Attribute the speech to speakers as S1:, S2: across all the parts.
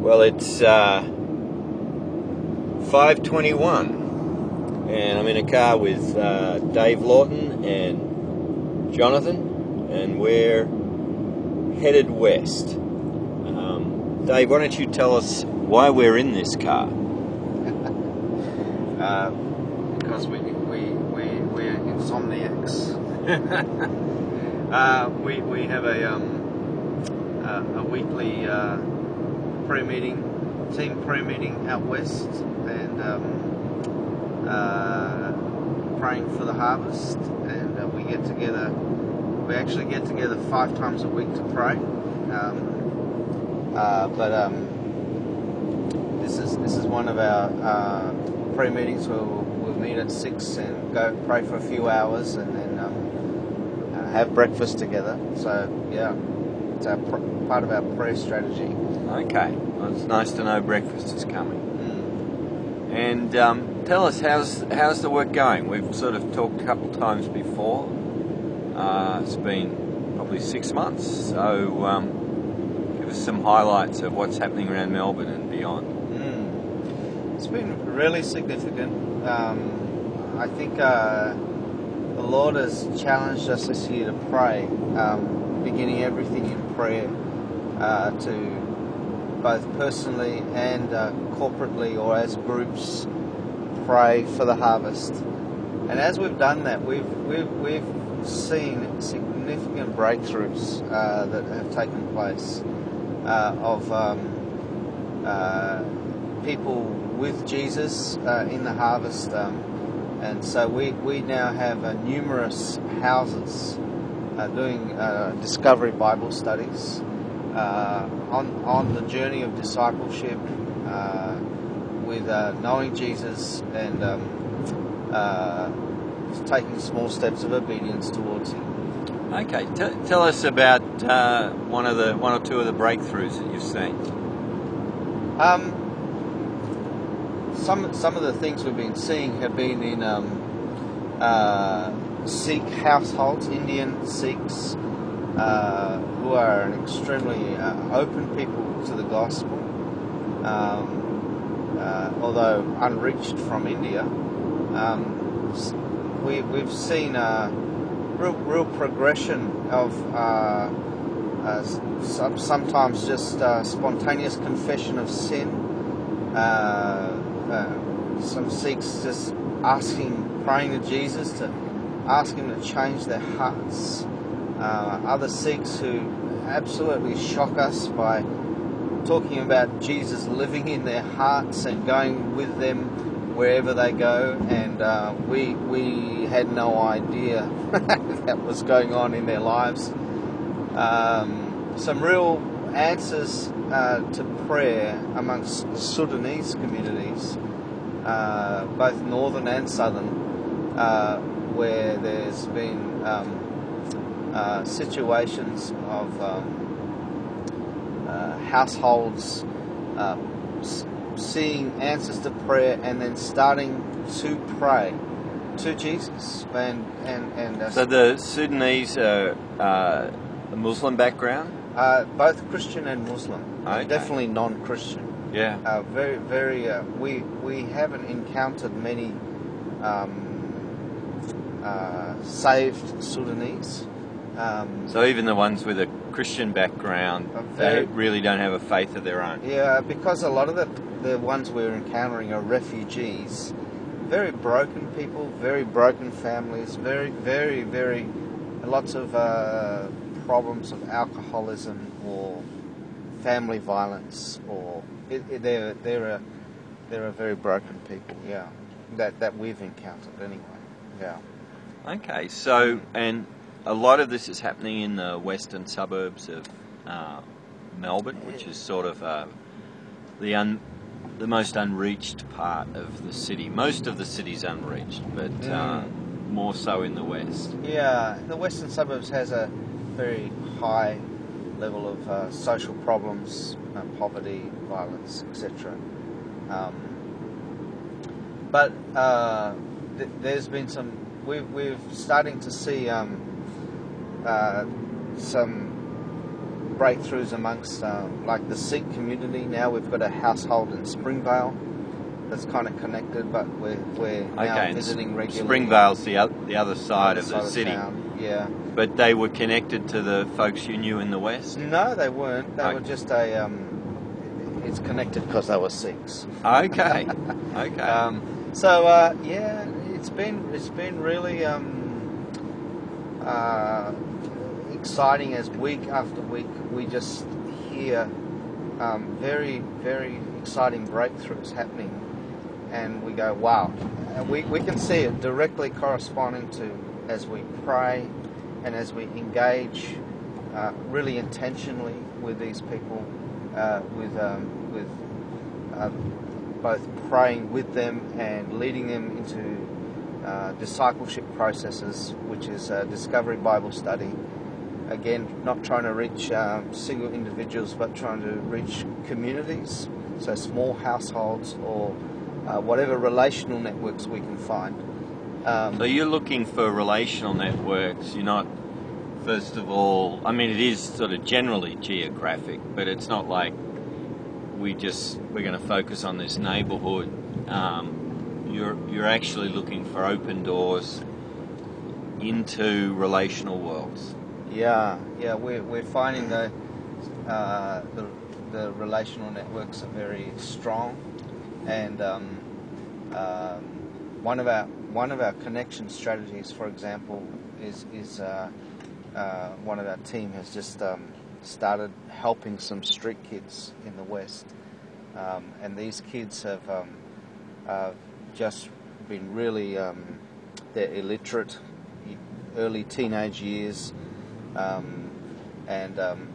S1: Well, it's uh, 5:21, and I'm in a car with uh, Dave Lawton and Jonathan, and we're headed west. Um, Dave, why don't you tell us why we're in this car?
S2: uh, because we we we we're insomniacs. uh, we we have a um, uh, a weekly uh, prayer meeting, team prayer meeting out west, and um, uh, praying for the harvest. And uh, we get together. We actually get together five times a week to pray. Um, uh, but um, this is this is one of our uh, prayer meetings where we'll, we'll meet at six and go pray for a few hours and then um, uh, have breakfast together. So yeah, it's our pr- part of our prayer strategy.
S1: Okay, well, it's nice to know breakfast is coming.
S2: Mm.
S1: And um, tell us how's how's the work going? We've sort of talked a couple times before. Uh, it's been probably six months, so um, give us some highlights of what's happening around Melbourne and beyond.
S2: Mm. It's been really significant. Um, I think uh, Lord has challenged us this year to pray, um, beginning everything in prayer uh, to both personally and uh, corporately or as groups pray for the harvest. And as we've done that, we've we've we've seen significant breakthroughs uh, that have taken place uh, of um, uh, people with Jesus uh, in the harvest. Um, and so we, we now have uh, numerous houses uh, doing discovery Bible studies on, on the journey of discipleship with knowing Jesus and um, taking small steps of obedience towards Him.
S1: Okay, T- tell us about uh, one of the one or two of the breakthroughs that you've seen.
S2: Um, some some of the things we've been seeing have been in um, uh, Sikh households, Indian Sikhs, uh, who are an extremely uh, open people to the gospel. Um, uh, although unreached from India, um, we, we've seen a real, real progression of uh, uh, sometimes just uh, spontaneous confession of sin. Uh, uh, some Sikhs just asking, praying to Jesus to ask Him to change their hearts. other Sikhs who absolutely shock us by talking about Jesus living in their hearts and going with them wherever they go, and uh, we we had no idea that was going on in their lives. Um, some real answers uh, to prayer amongst Sudanese communities, uh, both northern and southern, uh, where there's been um, uh, situations of um, uh, households seeing answers to prayer and then starting to pray to Jesus. And and and uh,
S1: So the Sudanese are Muslim background.
S2: Uh, both Christian and Muslim,
S1: Okay.
S2: definitely non-Christian.
S1: Yeah.
S2: Uh, very very. Uh, we we haven't encountered many um, uh, saved Sudanese. Um,
S1: So even the ones with a Christian background,
S2: A
S1: they really don't have a faith of their own.
S2: Yeah, because a lot of the the ones we're encountering are refugees, very broken people, very broken families, very very very lots of uh, problems of alcoholism or family violence, or it, it, they're they're a they're a very broken people. Yeah, that that we've encountered anyway. Yeah.
S1: Okay, so and a lot of this is happening in the western suburbs of uh, Melbourne, which is sort of uh, the un, the most unreached part of the city. Most of the city's unreached, but uh, more so in the west.
S2: Yeah, the western suburbs has a very high level of uh, social problems, uh, poverty, violence, etc. Um, but uh, th- there's been some. We've we're starting to see um, uh, some breakthroughs amongst um, like the Sikh community. Now we've got a household in Springvale that's kind of connected, but we're, we're now
S1: Okay,
S2: visiting regularly.
S1: Springvale's the, o- the other side
S2: other
S1: of the
S2: side
S1: city.
S2: town. Yeah.
S1: But they were connected to the folks you knew in the West?
S2: No, they weren't. They
S1: Okay.
S2: were just a. Um, it's connected because they were Sikhs.
S1: Okay. Okay.
S2: Um, so uh, yeah, it's been it's been really um, uh, exciting as week after week we just hear um, very very exciting breakthroughs happening, and we go wow, and we we can see it directly corresponding to as we pray and as we engage uh, really intentionally with these people, uh, with um, with uh, both praying with them and leading them into uh, discipleship processes, which is discovery Bible study. Again, not trying to reach um, single individuals, but trying to reach communities, so small households or uh, whatever relational networks we can find. Um,
S1: So you're looking for relational networks. You're not, first of all, I mean, it is sort of generally geographic, but it's not like we just we're going to focus on this neighbourhood. Um, you're you're actually looking for open doors into relational worlds.
S2: Yeah, yeah, we're, we're finding that uh, the, the relational networks are very strong, and um, um, one of our one of our connection strategies, for example, is is uh, uh, one of our team has just um, started helping some street kids in the West, um, and these kids have um, uh, just been really um, they're illiterate, early teenage years um, and um,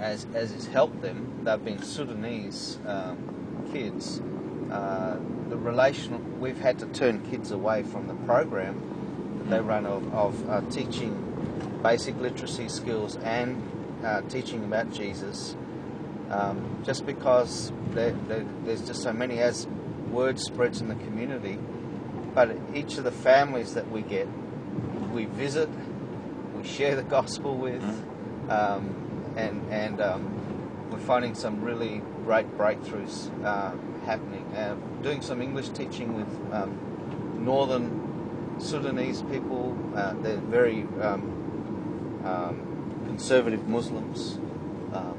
S2: as as it's helped them, they've been Sudanese kids. Uh, the relation we've had to turn kids away from the program that they run of, of uh, teaching basic literacy skills and uh, teaching about Jesus, um, just because there, there, there's just so many as word spreads in the community. But each of the families that we get, we visit, we share the gospel with, um, and and um, we're finding some really great breakthroughs uh, happening. Uh, doing some English teaching with um, northern Sudanese people. Uh, they're very um, um, conservative Muslims. Um,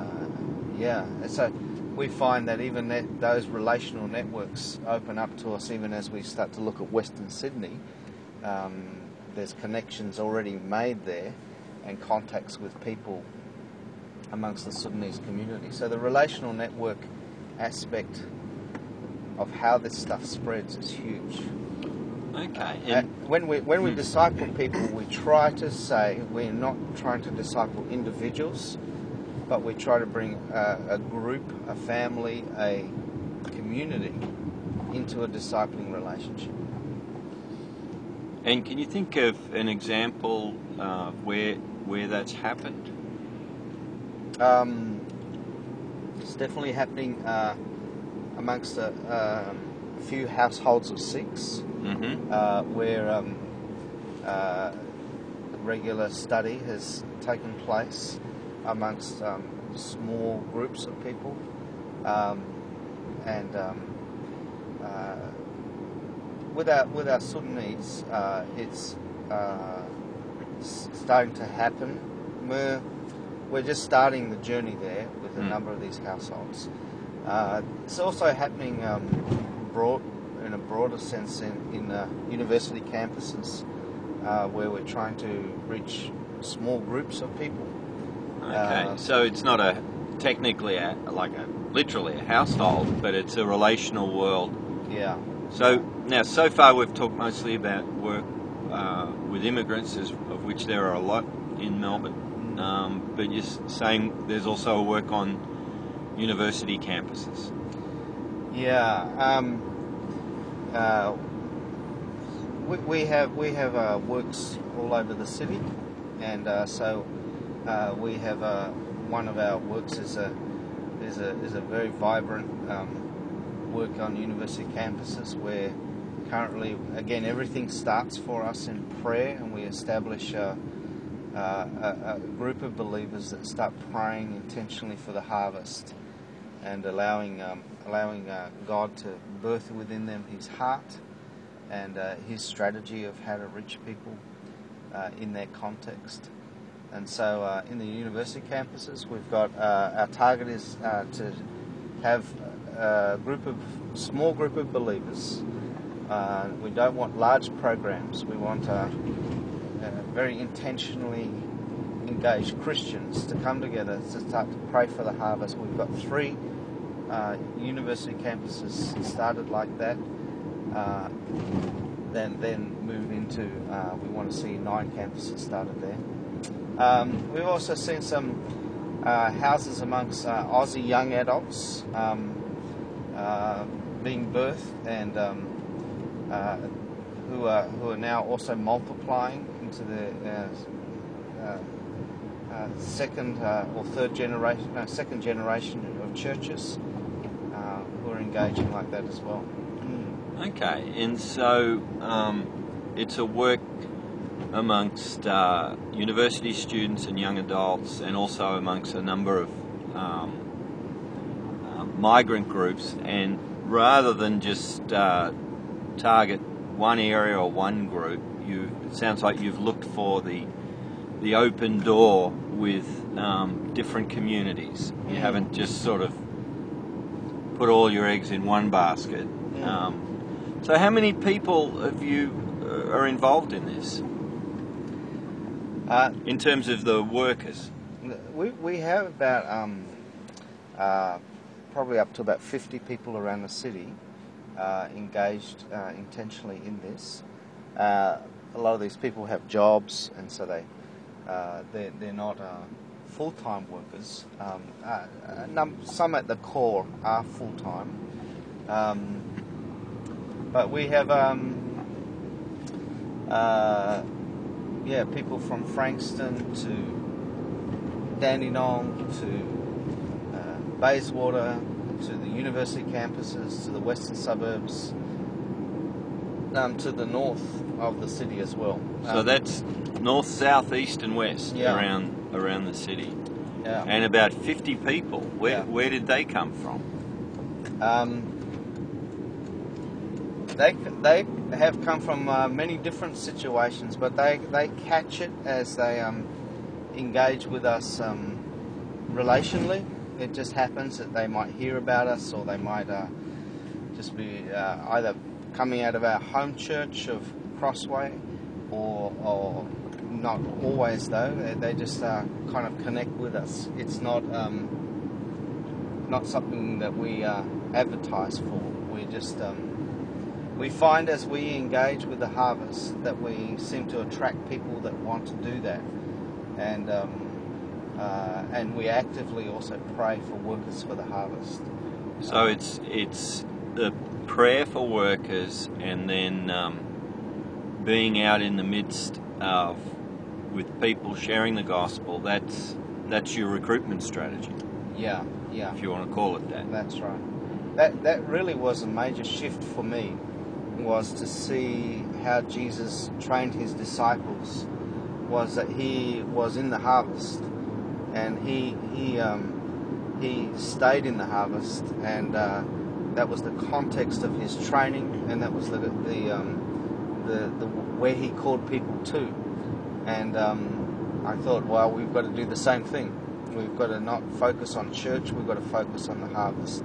S2: uh, yeah, and so we find that even that, those relational networks open up to us even as we start to look at Western Sydney. Um, there's connections already made there and contacts with people amongst the Sudanese community. So the relational network aspect of how this stuff spreads is huge.
S1: Okay.
S2: Uh, when we when we
S1: Hmm.
S2: disciple people, we try to say we're not trying to disciple individuals, but we try to bring a, a group, a family, a community into a discipling relationship.
S1: and can you think of an example uh, where where that's happened?
S2: Um, definitely happening uh, amongst a, a few households of Sikhs,
S1: Mm-hmm.
S2: uh, where um, uh, regular study has taken place amongst um, small groups of people, um, and um, uh, with our with our Sudanese, uh, it's uh, starting to happen. We're we're just starting the journey there with a
S1: Mm.
S2: number of these households. Uh, it's also happening um, broad, in a broader sense in, in uh, university campuses uh, where we're trying to reach small groups of people.
S1: Okay.
S2: Uh,
S1: so it's not a technically a, like a literally a household, but it's a relational world.
S2: Yeah.
S1: So now, so far we've talked mostly about work uh, with immigrants, of which there are a lot in Melbourne. Um, but you're saying there's also a work on university campuses.
S2: Yeah. Um, uh, we, we have we have uh, works all over the city, and uh, so uh, we have uh, one of our works is a is a is a very vibrant um, work on university campuses where currently again everything starts for us in prayer, and we establish. Uh, a, a group of believers that start praying intentionally for the harvest and allowing um, allowing uh, God to birth within them His heart and uh, His strategy of how to reach people uh, in their context. And so, uh, in the university campuses, we've got uh, our target is to have a group of small group of believers. We don't want large programs. We want uh, very intentionally engaged Christians to come together to start to pray for the harvest. We've got three uh, university campuses started like that. Uh, then then move into uh, we want to see nine campuses started there. Um, we've also seen some uh, houses amongst Aussie young adults um, being birthed and um, who are who are now also multiplying into the uh, uh, second or third generation, no, second generation of churches who are engaging like that as well.
S1: Okay, and so um, it's a work amongst uh, university students and young adults, and also amongst a number of um, uh, migrant groups. And rather than just uh, target one area or one group, you it sounds like you've looked for the the open door with um, different communities. You
S2: Mm.
S1: haven't just sort of put all your eggs in one basket.
S2: Mm.
S1: Um, so, how many people have you uh, are involved in this
S2: Uh,
S1: in terms of the workers?
S2: We, we have about um, uh, probably up to about 50 people around the city uh, engaged uh, intentionally in this. Uh, a lot of these people have jobs, and so they uh, they're, they're not uh, full time workers. Um, uh, num- some at the core are full time, um, but we have um, uh, yeah people from Frankston to Dandenong to uh, Bayswater to the university campuses to the western suburbs um, to the north of the city as well.
S1: So
S2: Um,
S1: that's north, south, east, and west
S2: Yeah.
S1: around around the city,
S2: yeah.
S1: and about 50 people. Where
S2: Yeah.
S1: where did they come from?
S2: Um, they they have come from uh, many different situations, but they, they catch it as they um, engage with us um, relationally. It just happens that they might hear about us, or they might uh, just be uh, either coming out of our home church of Crossway, or or not always though. They, they just uh, kind of connect with us. It's not. Um, not something that we uh, advertise for. We just um, we find as we engage with the harvest that we seem to attract people that want to do that, and um, uh, and we actively also pray for workers for the harvest.
S1: So it's it's the prayer for workers, and then um, being out in the midst of with people sharing the gospel. That's that's your recruitment strategy,
S2: Yeah, yeah.
S1: if you want to call it that.
S2: That's right. That that really was a major shift for me, was to see how Jesus trained his disciples. Was that he was in the harvest, and he he um, he stayed in the harvest, and uh, that was the context of his training, and that was the the um, the, the where he called people to, and um, I thought, well, we've got to do the same thing. We've got to not focus on church. We've got to focus on the harvest,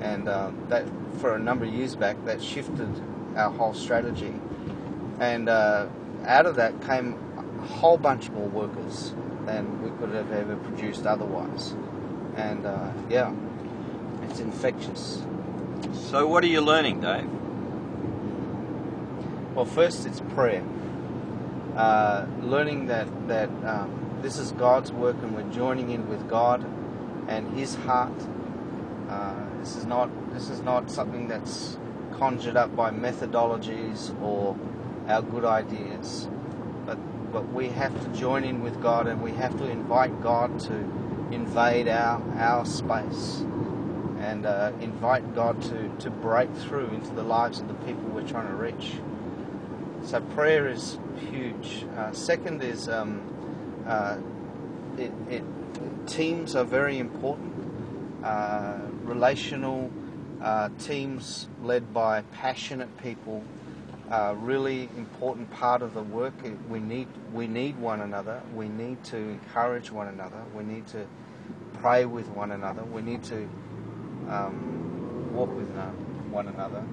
S2: and uh, that for a number of years back, that shifted our whole strategy, and uh, out of that came a whole bunch more workers than we could have ever produced otherwise, and uh, yeah, it's infectious.
S1: So what are you learning, Dave?
S2: Well, first it's prayer. Uh, learning that that um, this is God's work, and we're joining in with God and His heart. Uh, this is not this is not something that's conjured up by methodologies or our good ideas, but but we have to join in with God, and we have to invite God to invade our our space and uh, invite God to, to break through into the lives of the people we're trying to reach. So prayer is huge. Uh, second is um, uh, it, it, teams are very important. Uh, relational uh, teams led by passionate people are really important part of the work. We need we need one another. We need to encourage one another. We need to pray with one another. We need to um, walk with one another.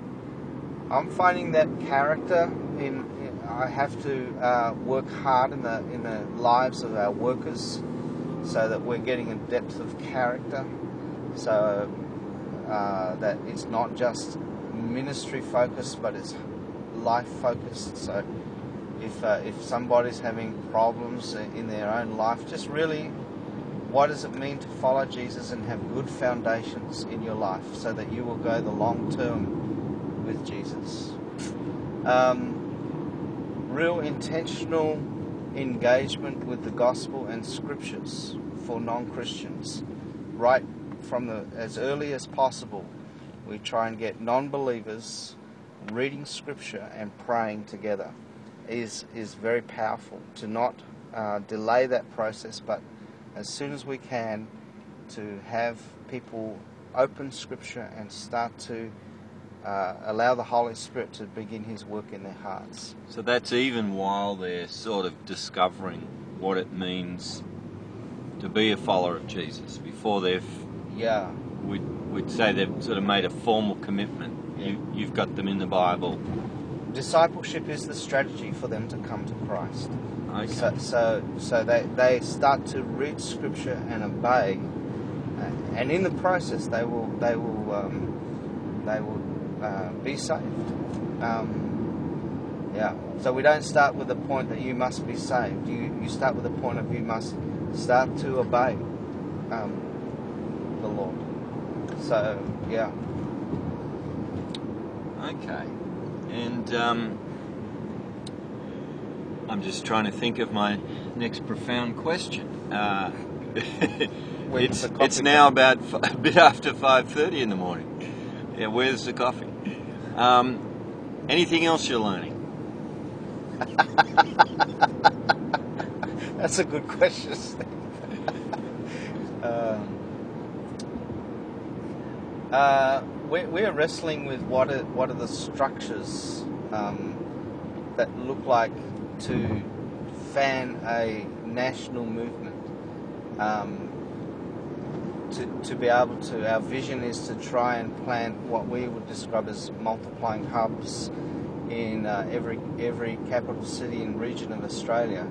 S2: I'm finding that character in, in I have to uh, work hard in the in the lives of our workers, so that we're getting a depth of character, so uh, that it's not just ministry focused, but it's life focused. So if uh, if somebody's having problems in their own life, just really, what does it mean to follow Jesus and have good foundations in your life, so that you will go the long term with Jesus. Um, real intentional engagement with the gospel and scriptures for non-Christians right from the as early as possible we try and get non-believers reading scripture and praying together is is very powerful to not uh, delay that process but as soon as we can to have people open scripture and start to uh, allow the Holy Spirit to begin His work in their hearts.
S1: So that's even while they're sort of discovering what it means to be a follower of Jesus. Before they've,
S2: yeah,
S1: we'd, we'd say they've sort of made a formal commitment. Yeah. You, you've got them in the Bible.
S2: Discipleship is the strategy for them to come to Christ.
S1: Okay.
S2: So, so, so they, they start to read Scripture and obey, and in the process, they will they will um, they will uh, be saved. Um, yeah. So we don't start with the point that you must be saved. You, you start with the point of you must start to obey um, the Lord. So, yeah.
S1: Okay. And um, I'm just trying to think of my next profound question. Uh, it's, it's now about a bit after 5.30 in the morning. Yeah, where's the coffee? Um, anything else you're learning?
S2: That's a good question. um, uh, we're, we're, wrestling with what are what are the structures um, that look like to fan a national movement. Um, to, to be able to, our vision is to try and plant what we would describe as multiplying hubs in uh, every every capital city and region of Australia.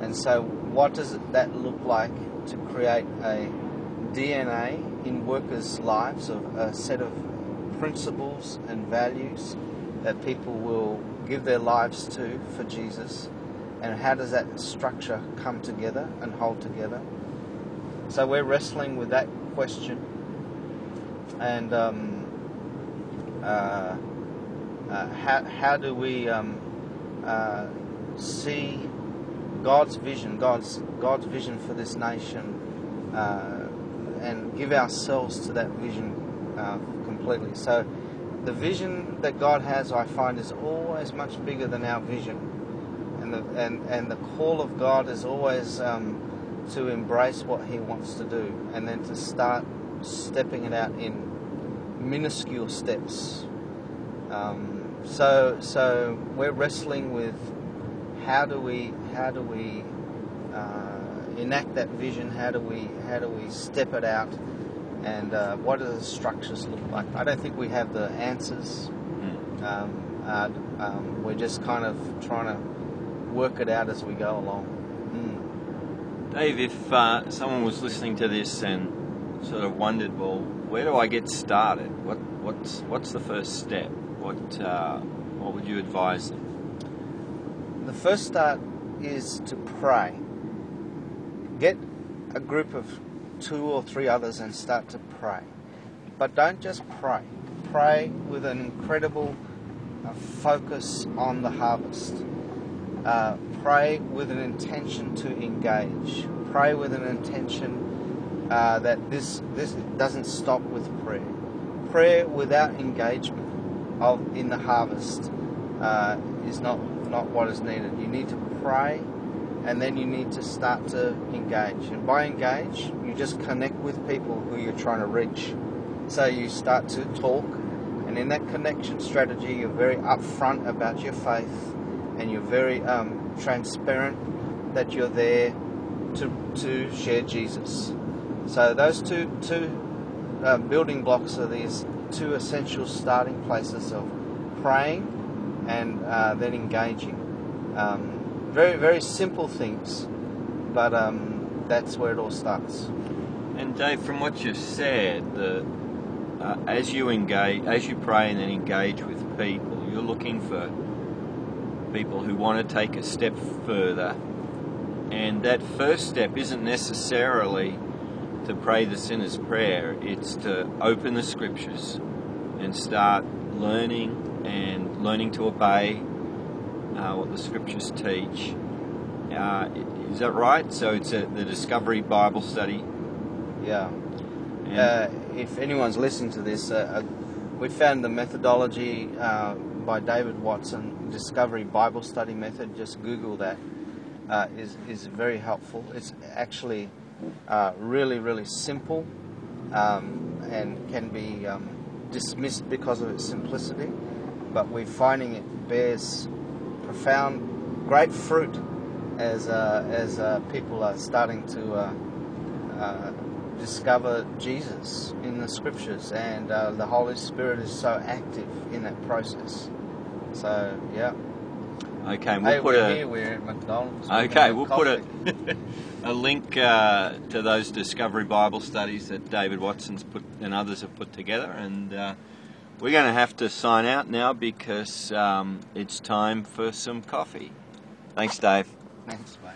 S2: And so, what does that look like to create a DNA in workers' lives of a set of principles and values that people will give their lives to for Jesus? And how does that structure come together and hold together? So we're wrestling with that question, and um, uh, uh, how how do we um, uh, see God's vision, God's God's vision for this nation, uh, and give ourselves to that vision uh, completely? So the vision that God has, I find, is always much bigger than our vision, and the and and the call of God is always. Um, to embrace what he wants to do and then to start stepping it out in minuscule steps. Um, so, so we're wrestling with how do we how do we uh, enact that vision? How do we how do we step it out? And uh, what do the structures look like? I don't think we have the answers. Hmm. Um, uh, um, we're just kind of trying to work it out as we go along.
S1: Dave, if uh, someone was listening to this and sort of wondered, well, where do I get started? What what's what's the first step? What uh, what would you advise them?
S2: The first start is to pray. Get a group of two or three others and start to pray. But don't just pray. Pray with an incredible uh, focus on the harvest. Uh, pray with an intention to engage. Pray with an intention uh, that this this doesn't stop with prayer. Prayer without engagement of in the harvest uh, is not not what is needed. You need to pray and then you need to start to engage. And by engage, you just connect with people who you're trying to reach. So you start to talk, and in that connection strategy, you're very upfront about your faith, and you're very um, transparent that you're there to to share Jesus. So those two two uh, building blocks are these two essential starting places of praying and uh, then engaging. Um, very, very simple things, but um, that's where it all starts.
S1: And Dave, from what you've said, the, uh, as you engage, as you pray and then engage with people, you're looking for people who want to take a step further. And that first step isn't necessarily to pray the sinner's prayer, it's to open the scriptures and start learning and learning to obey uh, what the scriptures teach. Uh, is that right? So it's a, the Discovery Bible Study.
S2: Yeah. Uh, if anyone's listening to this, uh, uh, we found the methodology uh, by David Watson, Discovery Bible Study Method. Just Google that. Uh, is is very helpful. It's actually uh, really really simple um, and can be um, dismissed because of its simplicity, but we're finding it bears profound, great fruit as uh, as uh, people are starting to uh, uh, discover Jesus in the scriptures, and uh, the Holy Spirit is so active in that process. So yeah,
S1: okay, we'll
S2: hey,
S1: put a
S2: here. We're at McDonald's.
S1: Okay, we'll put a a link uh, to those Discovery Bible studies that David Watson's put and others have put together, and uh, we're going to have to sign out now because um, it's time for some coffee. Thanks, Dave.
S2: Thanks, mate.